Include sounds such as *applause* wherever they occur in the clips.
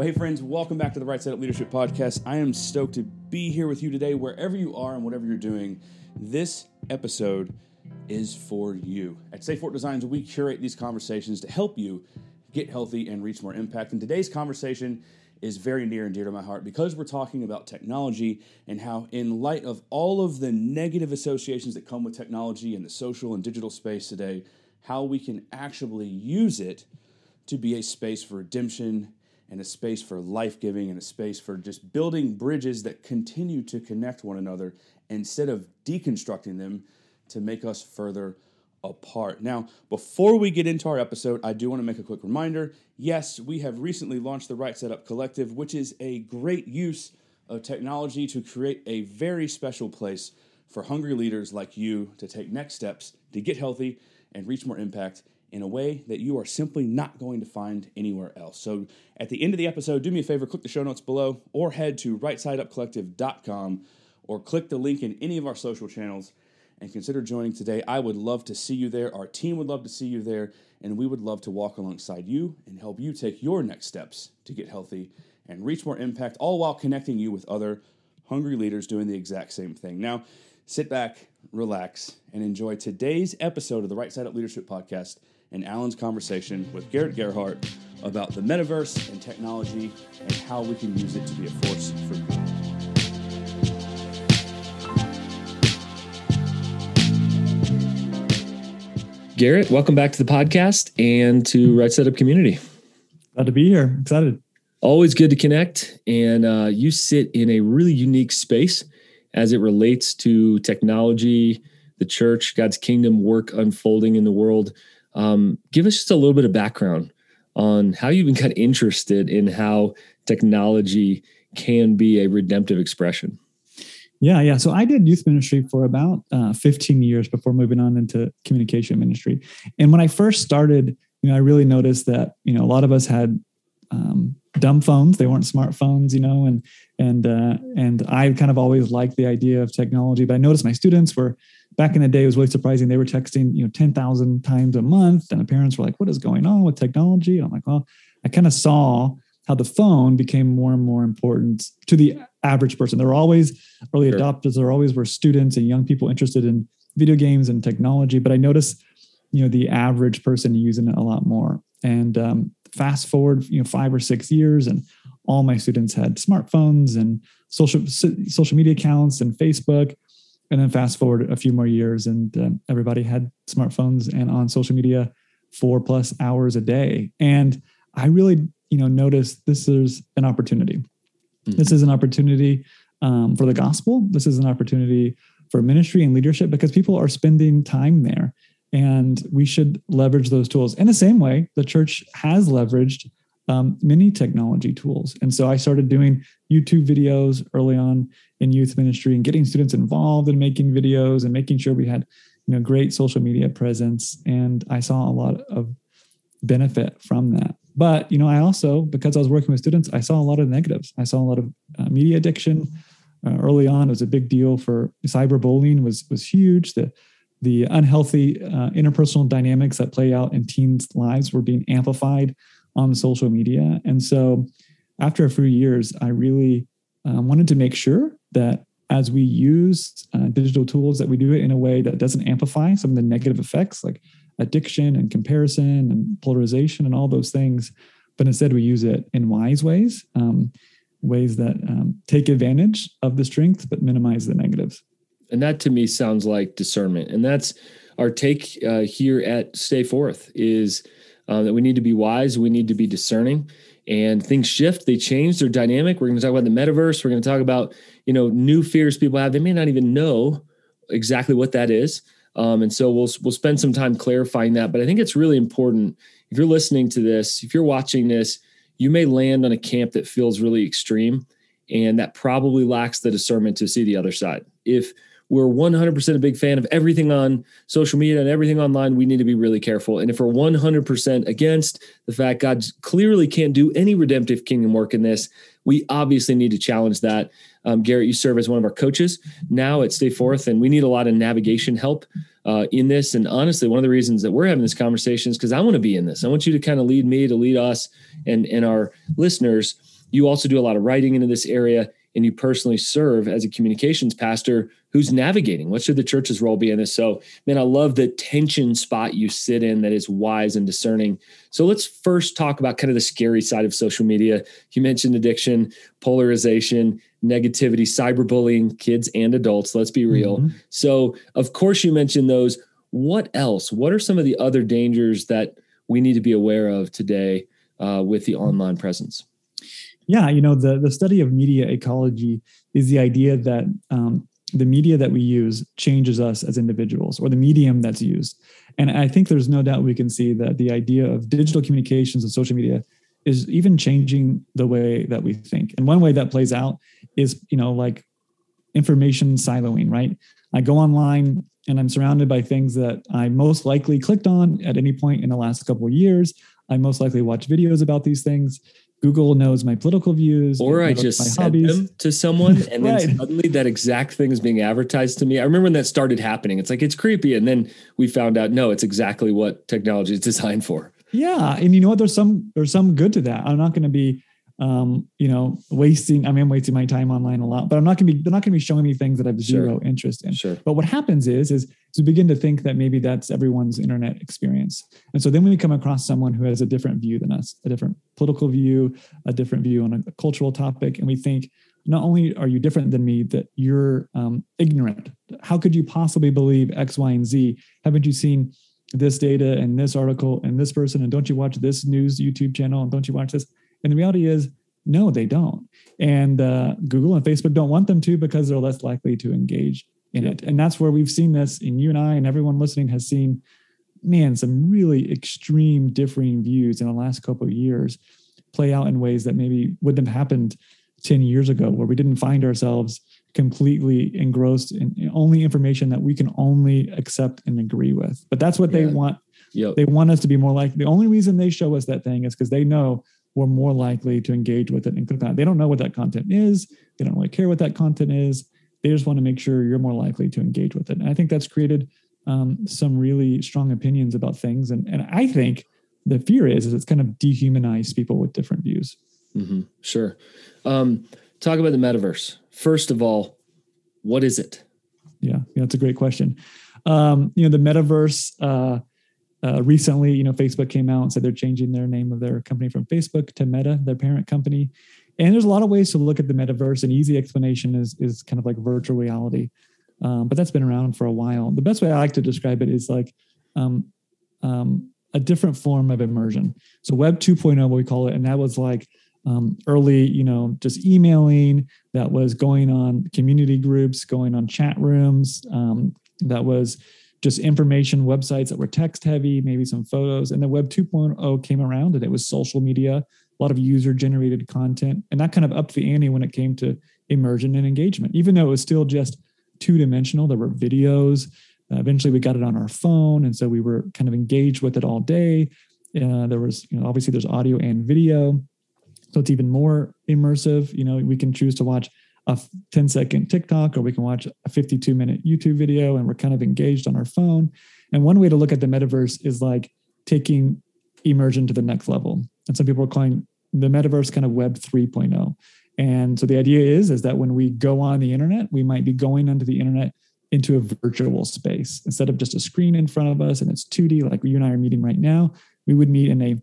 Well, hey, friends, welcome back to the Right Side Up Leadership Podcast. I am stoked to be here with you today, wherever you are and whatever you're doing. This episode is for you. At Stay Forth Designs, we curate these conversations to help you get healthy and reach more impact. And today's conversation is very near and dear to my heart because we're talking about technology and how, in light of all of the negative associations that come with technology in the social and digital space today, how we can actually use it to be a space for redemption and a space for life giving and a space for just building bridges that continue to connect one another instead of deconstructing them to make us further apart. Now, before we get into our episode, I do want to make a quick reminder. Yes, we have recently launched the Right Side Up Collective, which is a great use of technology to create a very special place for hungry leaders like you to take next steps to get healthy and reach more impact in a way that you are simply not going to find anywhere else. So, at the end of the episode, do me a favor, click the show notes below or head to rightsideupcollective.com or click the link in any of our social channels and consider joining today. I would love to see you there. Our team would love to see you there, and we would love to walk alongside you and help you take your next steps to get healthy and reach more impact, all while connecting you with other hungry leaders doing the exact same thing. Now, sit back, relax, and enjoy today's episode of the Right Side Up Leadership Podcast and Alan's conversation with Garrett Gerhart about the metaverse and technology and how we can use it to be a force for good. Garrett, welcome back to the podcast and to Right Side Up Community. Glad to be here. Excited. Always good to connect. And uh, you sit in a really unique space as it relates to technology, the church, God's kingdom work unfolding in the world. Um, give us just a little bit of background on how you even got *laughs* interested in how technology can be a redemptive expression. Yeah, yeah. So I did youth ministry for about uh, 15 years before moving on into communication ministry. And when I first started, you know, I really noticed that you know a lot of us had um, dumb phones; they weren't smartphones, you know, and and uh, and I kind of always liked the idea of technology. But I noticed my students were back in the day, it was really surprising. They were texting, you know, 10,000 times a month. And the parents were like, what is going on with technology? And I'm like, well, I kind of saw how the phone became more and more important to the average person. There were always early sure. adopters. There always were students and young people interested in video games and technology. But I noticed, you know, the average person using it a lot more. And um, fast forward, you know, five or six years, and all my students had smartphones and social social media accounts and Facebook and then fast forward a few more years and uh, everybody had smartphones and on social media four plus hours a day. And i really you know noticed this is an opportunity. Mm-hmm. this is an opportunity um, for the gospel. This is an opportunity for ministry and leadership because people are spending time there and we should leverage those tools in the same way the church has leveraged um, many technology tools. And so I started doing YouTube videos early on in youth ministry and getting students involved in making videos and making sure we had you know great social media presence. And I saw a lot of benefit from that. But you know, I also because I was working with students, I saw a lot of negatives. I saw a lot of uh, media addiction. Uh, early on, it was a big deal for cyberbullying was was huge. The the unhealthy uh, interpersonal dynamics that play out in teens' lives were being amplified on social media. And so after a few years, I really um, wanted to make sure that as we use uh, digital tools, that we do it in a way that doesn't amplify some of the negative effects like addiction and comparison and polarization and all those things, but instead we use it in wise ways, um, ways that um, take advantage of the strength but minimize the negatives. And that to me sounds like discernment, and that's our take uh, here at Stay Forth is uh, that we need to be wise, we need to be discerning, and things shift, they change, they're dynamic. We're going to talk about the metaverse. We're going to talk about you know new fears people have. They may not even know exactly what that is, um, and so we'll we'll spend some time clarifying that. But I think it's really important if you're listening to this, if you're watching this, you may land on a camp that feels really extreme, and that probably lacks the discernment to see the other side. If we're 100% a big fan of everything on social media and everything online, we need to be really careful. And if we're 100% against the fact God clearly can't do any redemptive kingdom work in this, we obviously need to challenge that. Um, Garrett, you serve as one of our coaches now at Stay Forth, and we need a lot of navigation help uh, in this. And honestly, one of the reasons that we're having this conversation is because I want to be in this. I want you to kind of lead me, to lead us, and and our listeners. You also do a lot of writing into this area, and you personally serve as a communications pastor who's navigating. What should the church's role be in this? So, man, I love the tension spot you sit in that is wise and discerning. So, let's first talk about kind of the scary side of social media. You mentioned addiction, polarization, negativity, cyberbullying, kids and adults. Let's be real. Mm-hmm. So, of course, you mentioned those. What else? What are some of the other dangers that we need to be aware of today uh, with the online presence? Yeah, you know, the, the study of media ecology is the idea that um, the media that we use changes us as individuals or the medium that's used. And I think there's no doubt we can see that the idea of digital communications and social media is even changing the way that we think. And one way that plays out is, you know, like information siloing, right? I go online and I'm surrounded by things that I most likely clicked on at any point in the last couple of years. I most likely watch videos about these things. Google knows my political views. Or I just sent hobbies. them to someone *laughs* and right. then suddenly that exact thing is being advertised to me. I remember when that started happening. It's like, it's creepy. And then we found out, no, it's exactly what technology is designed for. Yeah. And you know what? There's some, there's some good to that. I'm not going to be um, you know, wasting, I mean, I'm wasting my time online a lot, but I'm not gonna be, they're not gonna be showing me things that I have zero sure. interest in. Sure. But what happens is, is to begin to think that maybe that's everyone's internet experience. And so then when we come across someone who has a different view than us, a different political view, a different view on a cultural topic, and we think, not only are you different than me, that you're um, ignorant. How could you possibly believe X, Y, and Z? Haven't you seen this data and this article and this person? And don't you watch this news YouTube channel? And don't you watch this? And the reality is, no, they don't. And uh, Google and Facebook don't want them to because they're less likely to engage in it. And that's where we've seen this. And you and I and everyone listening has seen, man, some really extreme differing views in the last couple of years play out in ways that maybe wouldn't have happened 10 years ago, where we didn't find ourselves completely engrossed in only information that we can only accept and agree with. But that's what yeah. they want. Yep. They want us to be more like the only reason they show us that thing is because they know we're more likely to engage with it and click on it. They don't know what that content is. They don't really care what that content is. They just want to make sure you're more likely to engage with it. And I think that's created um, some really strong opinions about things. And, and I think the fear is, is it's kind of dehumanized people with different views. Mm-hmm. Sure. Um, talk about the metaverse. First of all, what is it? Yeah, yeah, that's a great question. Um, you know, the metaverse, uh, uh, recently, you know, Facebook came out and said they're changing their name of their company from Facebook to Meta, their parent company. And there's a lot of ways to look at the metaverse. An easy explanation is is kind of like virtual reality, um, but that's been around for a while. The best way I like to describe it is like um, um, a different form of immersion. So Web 2.0, what we call it, and that was like um, early, you know, just emailing. That was going on community groups, going on chat rooms. Um, that was just information websites that were text heavy, maybe some photos. And then Web 2.0 came around and it was social media, a lot of user generated content. And that kind of upped the ante when it came to immersion and engagement, even though it was still just two dimensional. There were videos. Uh, eventually, we got it on our phone. And so we were kind of engaged with it all day. Uh, there was, you know, obviously there's audio and video. So it's even more immersive. You know, we can choose to watch a 10 second TikTok or we can watch a 52 minute YouTube video and we're kind of engaged on our phone. And one way to look at the metaverse is like taking immersion to the next level. And some people are calling the metaverse kind of web 3.0. And so the idea is is that when we go on the internet, we might be going onto the internet into a virtual space instead of just a screen in front of us and it's 2D like you and I are meeting right now. We would meet in a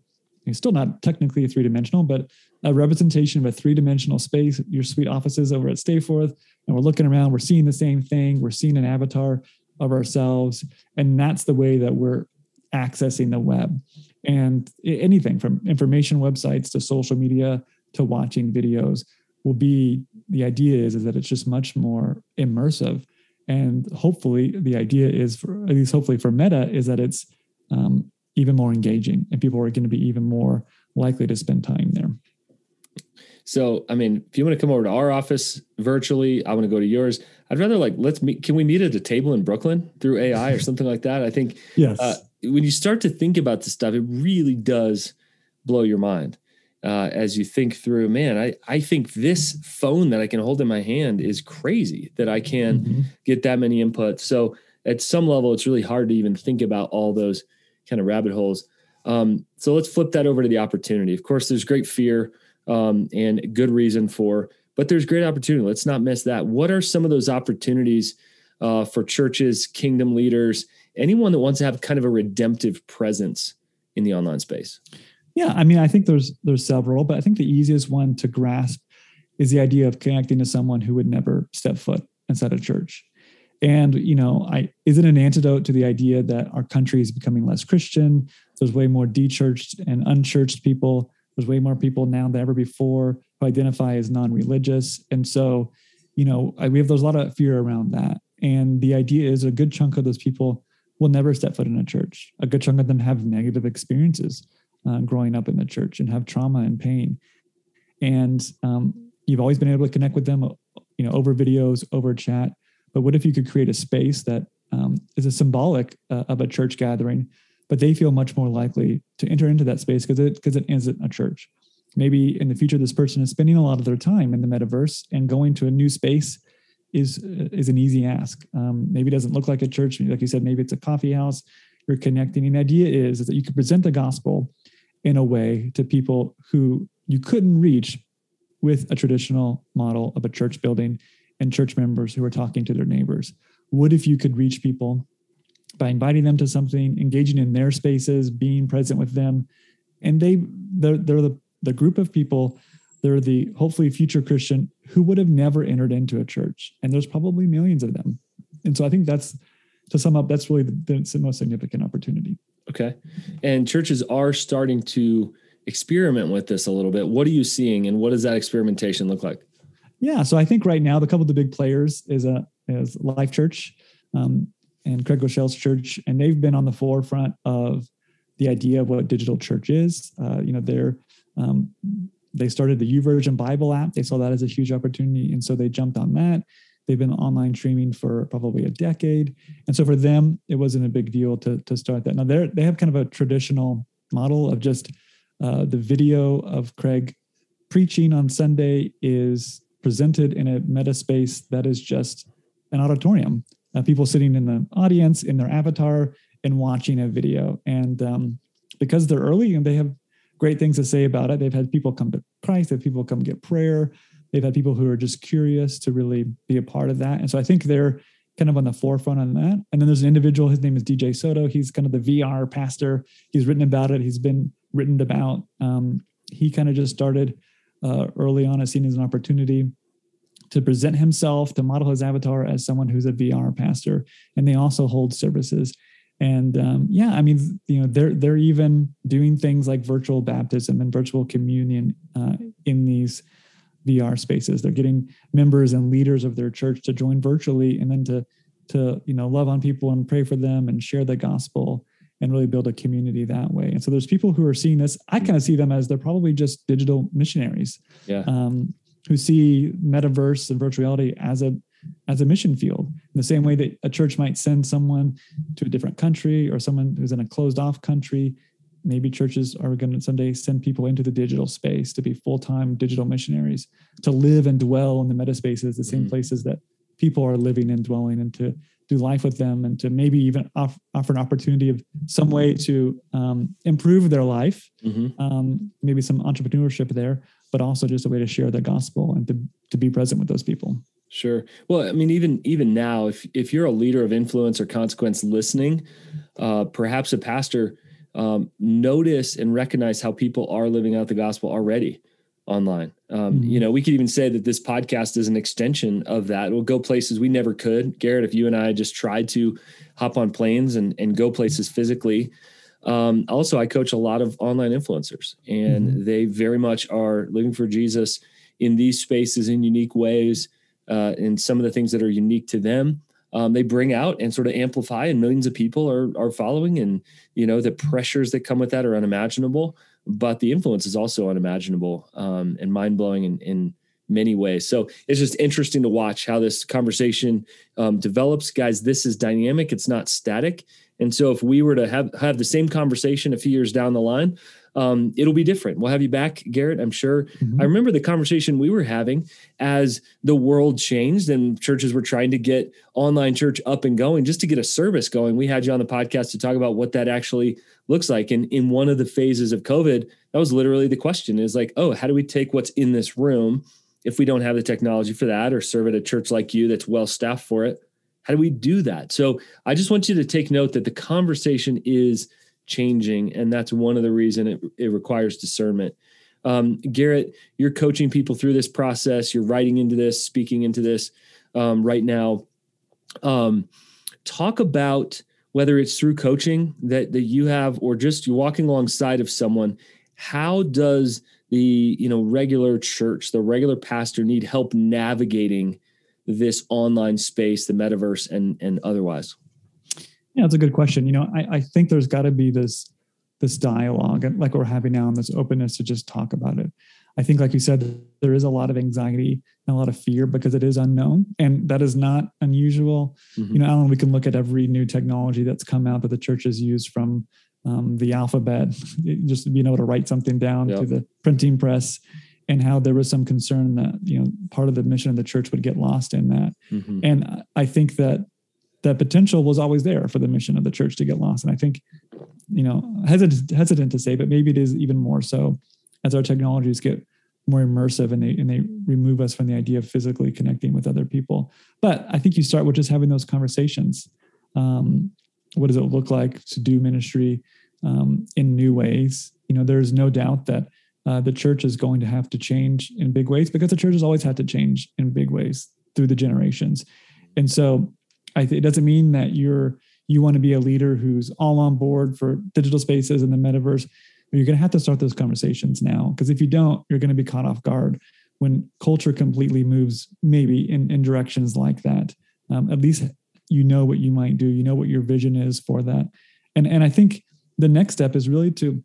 still not technically three dimensional, but a representation of a three dimensional space, your suite offices over at Stayforth. And we're looking around, we're seeing the same thing, we're seeing an avatar of ourselves. And that's the way that we're accessing the web. And anything from information websites to social media to watching videos will be the idea is, is that it's just much more immersive. And hopefully, the idea is for at least hopefully for Meta is that it's um, even more engaging and people are going to be even more likely to spend time there. So, I mean, if you want to come over to our office virtually, I want to go to yours. I'd rather like let's meet. Can we meet at a table in Brooklyn through AI or something like that? I think yes. Uh, when you start to think about this stuff, it really does blow your mind uh, as you think through. Man, I I think this phone that I can hold in my hand is crazy that I can mm-hmm. get that many inputs. So at some level, it's really hard to even think about all those kind of rabbit holes. Um, so let's flip that over to the opportunity. Of course, there's great fear um, and good reason for, but there's great opportunity. Let's not miss that. What are some of those opportunities uh, for churches, kingdom leaders, anyone that wants to have kind of a redemptive presence in the online space? Yeah, I mean, I think there's there's several, but I think the easiest one to grasp is the idea of connecting to someone who would never step foot inside a church. And you know, I is it an antidote to the idea that our country is becoming less Christian? There's way more dechurched and unchurched people. There's way more people now than ever before who identify as non-religious, and so you know, I, we have there's a lot of fear around that. And the idea is a good chunk of those people will never step foot in a church. A good chunk of them have negative experiences uh, growing up in the church and have trauma and pain. And um, you've always been able to connect with them, you know, over videos, over chat. But what if you could create a space that um, is a symbolic uh, of a church gathering, but they feel much more likely to enter into that space because it because it isn't a church. Maybe in the future, this person is spending a lot of their time in the metaverse and going to a new space is is an easy ask. Um, maybe it doesn't look like a church, like you said. Maybe it's a coffee house. You're connecting. And the idea is, is that you can present the gospel in a way to people who you couldn't reach with a traditional model of a church building and church members who are talking to their neighbors. What if you could reach people by inviting them to something, engaging in their spaces, being present with them, and they they're, they're the the group of people they're the hopefully future Christian who would have never entered into a church. And there's probably millions of them. And so I think that's to sum up, that's really the, the most significant opportunity. Okay. And churches are starting to experiment with this a little bit. What are you seeing and what does that experimentation look like? Yeah. So I think right now the couple of the big players is a is Life Church um, and Craig Groeschel's church, and they've been on the forefront of the idea of what digital church is. Uh, you know, they're um, they started the YouVersion Bible app. They saw that as a huge opportunity. And so they jumped on that. They've been online streaming for probably a decade. And so for them, it wasn't a big deal to, to start that. Now they they have kind of a traditional model of just uh, the video of Craig preaching on Sunday is presented in a meta space that is just an auditorium. Uh, people sitting in the audience in their avatar and watching a video. And um, because they're early and they have great things to say about it. They've had people come to Christ, they've people come get prayer. They've had people who are just curious to really be a part of that. And so I think they're kind of on the forefront on that. And then there's an individual, his name is DJ Soto. He's kind of the VR pastor. He's written about it. He's been written about. Um, he kind of just started uh, early on as seen as an opportunity to present himself, to model his avatar as someone who's a VR pastor. And they also hold services and um, yeah i mean you know they're they're even doing things like virtual baptism and virtual communion uh, in these vr spaces they're getting members and leaders of their church to join virtually and then to to you know love on people and pray for them and share the gospel and really build a community that way and so there's people who are seeing this i kind of see them as they're probably just digital missionaries yeah. um, who see metaverse and virtual reality as a as a mission field in the same way that a church might send someone to a different country or someone who's in a closed off country maybe churches are going to someday send people into the digital space to be full-time digital missionaries to live and dwell in the meta spaces the same mm-hmm. places that people are living and dwelling and to do life with them and to maybe even off, offer an opportunity of some way to um, improve their life mm-hmm. um, maybe some entrepreneurship there but also just a way to share the gospel and to, to be present with those people Sure. Well, I mean, even even now, if if you're a leader of influence or consequence listening, uh, perhaps a pastor, um, notice and recognize how people are living out the gospel already online. Um, mm-hmm. You know, we could even say that this podcast is an extension of that. We'll go places we never could. Garrett, if you and I just tried to hop on planes and and go places physically. Um, also, I coach a lot of online influencers, and mm-hmm. they very much are living for Jesus in these spaces in unique ways uh, and some of the things that are unique to them. Um, they bring out and sort of amplify, and millions of people are are following. And you know the pressures that come with that are unimaginable, but the influence is also unimaginable um, and mind blowing in, in many ways. So it's just interesting to watch how this conversation um, develops, guys. This is dynamic; it's not static. And so, if we were to have have the same conversation a few years down the line, um, it'll be different. We'll have you back, Garrett. I'm sure. Mhm. I remember the conversation we were having as the world changed and churches were trying to get online church up and going, just to get a service going. We had you on the podcast to talk about what that actually looks like. And in one of the phases of COVID, that was literally the question: is like, oh, how do we take what's in this room if we don't have the technology for that, or serve at a church like you that's well staffed for it? How do we do that? So I just want you to take note that the conversation is changing, and that's one of the reason it, it requires discernment. Um, Garrett, you're coaching people through this process. You're writing into this, speaking into this um, right now. Um, talk about whether it's through coaching that that you have, or just you're walking alongside of someone. How does the you know regular church, the regular pastor, need help navigating this online space, the metaverse, and and otherwise? Yeah, that's a good question. You know, I, I think there's got to be this this dialogue like we're having now and this openness to just talk about it. I think, like you said, there is a lot of anxiety and a lot of fear because it is unknown, and that is not unusual. Mhm. You know, Alan, we can look at every new technology that's come out that the church has used from um, the alphabet, *laughs* just being able to write something down Yep. to the printing press, and how there was some concern that you know part of the mission of the church would get lost in that. Mhm. And I think that that potential was always there for the mission of the church to get lost. And I think, you know, hesitant, hesitant to say, but maybe it is even more so as our technologies get more immersive and they and they remove us from the idea of physically connecting with other people. But I think you start with just having those conversations. Um, what does it look like to do ministry um, in new ways? You know, there's no doubt that uh, the church is going to have to change in big ways because the church has always had to change in big ways through the generations. And so I th- it doesn't mean that you're you want to be a leader who's all on board for digital spaces and the metaverse. You're going to have to start those conversations now because if you don't, you're going to be caught off guard when culture completely moves maybe in, in directions like that. Um, at least you know what you might do. You know what your vision is for that. And and I think the next step is really to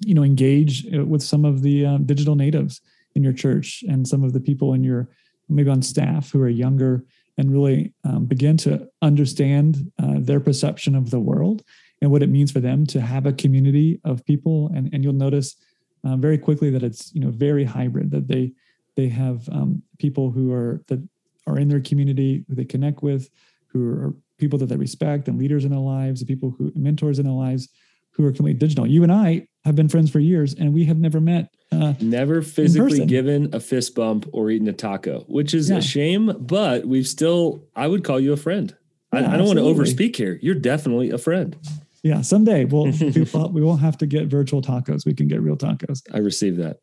you know engage uh, with some of the uh, digital natives in your church and some of the people in your maybe on staff who are younger and really um, begin to understand uh, their perception of the world and what it means for them to have a community of people. And, and you'll notice uh, very quickly that it's you know very hybrid that they they have um, people who are that are in their community who they connect with who are people that they respect and leaders in their lives the people who mentors in their lives who are completely digital. You and i have been friends for years and we have never met uh, Never physically given a fist bump or eaten a taco, which is Yeah. a shame, but we've still, I would call you a friend. I, Yeah, I don't want to absolutely. overspeak here. You're definitely a friend. yeah someday we'll *laughs* we, won't- have to get virtual tacos we can get real tacos I received that.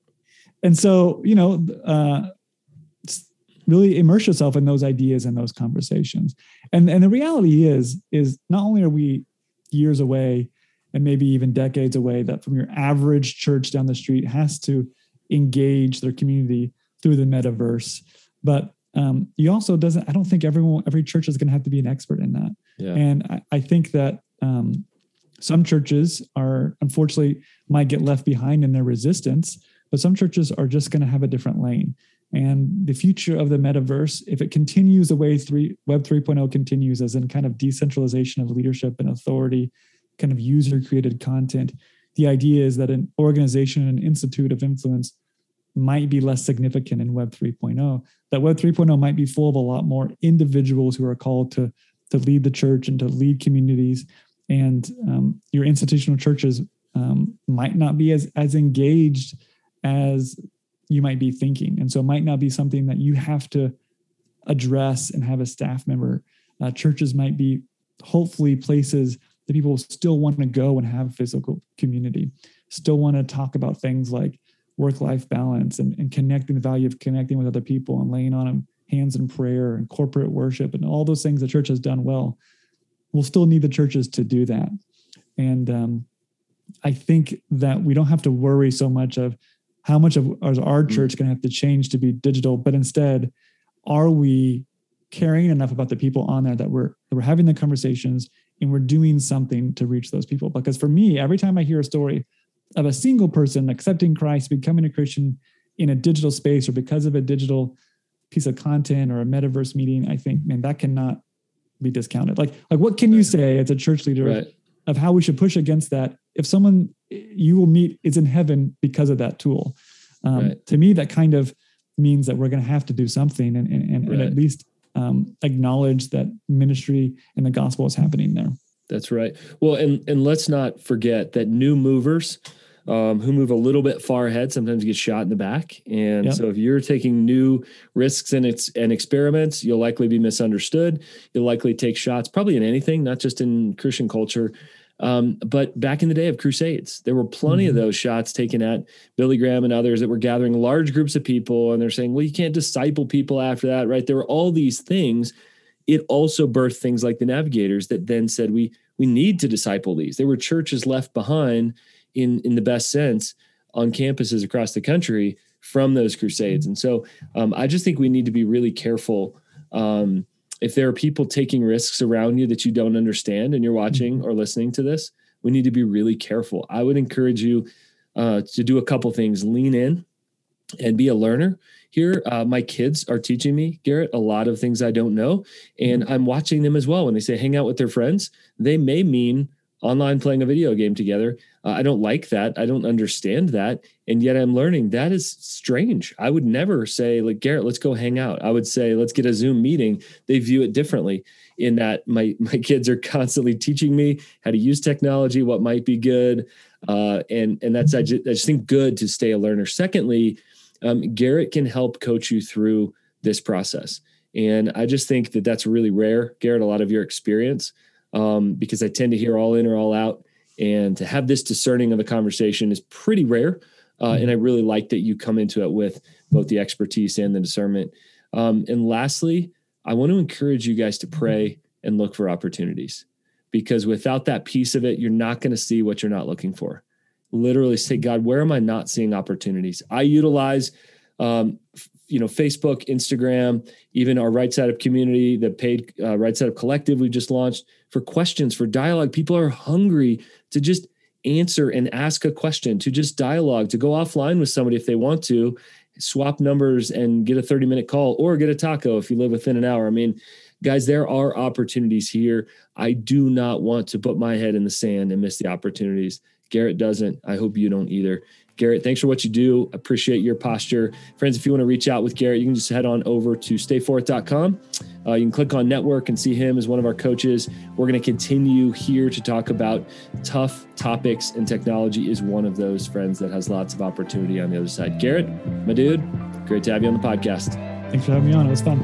and so you know uh, really immerse yourself in those ideas and those conversations and and the reality is is not only are we years away and maybe even decades away that from your average church down the street has to engage their community through the metaverse but um, you also doesn't i don't think everyone every church is going to have to be an expert in that Yeah. and I, I think that um, some churches are unfortunately might get left behind in their resistance, but some churches are just going to have a different lane. And the future of the metaverse, if it continues the way three, Web 3.0 continues, as in kind of decentralization of leadership and authority, kind of user created content, the idea is that an organization, an institute of influence might be less significant in Web 3.0. That Web 3.0 might be full of a lot more individuals who are called to, to lead the church and to lead communities. And um, your institutional churches um, might not be as, as engaged as you might be thinking. And so it might not be something that you have to address and have a staff member. Uh, churches might be hopefully places that people still want to go and have physical community, still want to talk about things like work life balance and, and connecting the value of connecting with other people and laying on them hands in prayer and corporate worship and all those things the church has done well. We'll still need the churches to do that. And um, I think that we don't have to worry so much of how much of is our church is going to have to change to be digital, but instead, are we caring enough about the people on there that we're that we're having the conversations and we're doing something to reach those people? Because for me, every time I hear a story of a single person accepting Christ, becoming a Christian in a digital space or because of a digital piece of content or a metaverse meeting, I think, man, that cannot be discounted. Like, like what can you say as a church leader Right. of how we should push against that if someone you will meet is in heaven because of that tool. Um, right. To me, that kind of means that we're going to have to do something and, and, and, right. and at least um, acknowledge that ministry and the gospel is happening there. That's right. Well, and and let's not forget that new movers um, who move a little bit far ahead sometimes get shot in the back. And yep. so if you're taking new risks and it's and experiments, you'll likely be misunderstood. You'll likely take shots, probably in anything, not just in Christian culture. Um, but back in the day of crusades, there were plenty mm-hmm. of those shots taken at Billy Graham and others that were gathering large groups of people, and they're saying, "Well, you can't disciple people after that, right?" There were all these things. It also birthed things like the Navigators that then said, "We we need to disciple these." There were churches left behind in in the best sense on campuses across the country from those crusades. And so um, I just think we need to be really careful. Um, if there are people taking risks around you that you don't understand and you're watching or listening to this, we need to be really careful. I would encourage you uh, to do a couple things. Lean in and be a learner. Here uh, my kids are teaching me garrett a lot of things i don't know and i'm watching them as well. When they say hang out with their friends they may mean online playing a video game together. Uh, I don't like that. I don't understand that. And yet I'm learning that is strange. I would never say, like, Garrett, let's go hang out. I would say, let's get a Zoom meeting. They view it differently in that my, *laughs* my kids are constantly teaching me how to use technology, what might be good. Uh, and, and that's, I just, I just think good to stay a learner. Secondly, um, Garrett can help coach you through this process. And I just think that that's really rare. Garrett, a lot of your experience um, because I tend to hear all in or all out. And to have this discerning of a conversation is pretty rare. Uh, and I mm-hmm. really like that you come into it with both the expertise and the discernment. Um, and lastly, I want to encourage you guys to pray and look for opportunities because without that piece of it, you're not going to see what you're not looking for. Literally say, God, where am I not seeing opportunities? I utilize um, you know facebook instagram even our right side up community the paid uh, right side up collective we just launched for questions for dialogue. People are hungry to just answer and ask a question to just dialogue to go offline with somebody if they want to swap numbers and get a 30 minute call or get a taco if you live within an hour. I mean guys there are opportunities here. I do not want to put my head in the sand and miss the opportunities. Garrett doesn't. I hope you don't either Garrett, thanks for what you do. Appreciate your posture. Friends, if you want to reach out with Garrett, you can just head on over to stayforth.com. Uh, you can click on network and see him as one of our coaches. We're going to continue here to talk about tough topics, and technology is one of those, friends, that has lots of opportunity on the other side. Garrett, my dude, great to have you on the podcast. Thanks for having me on. It was fun.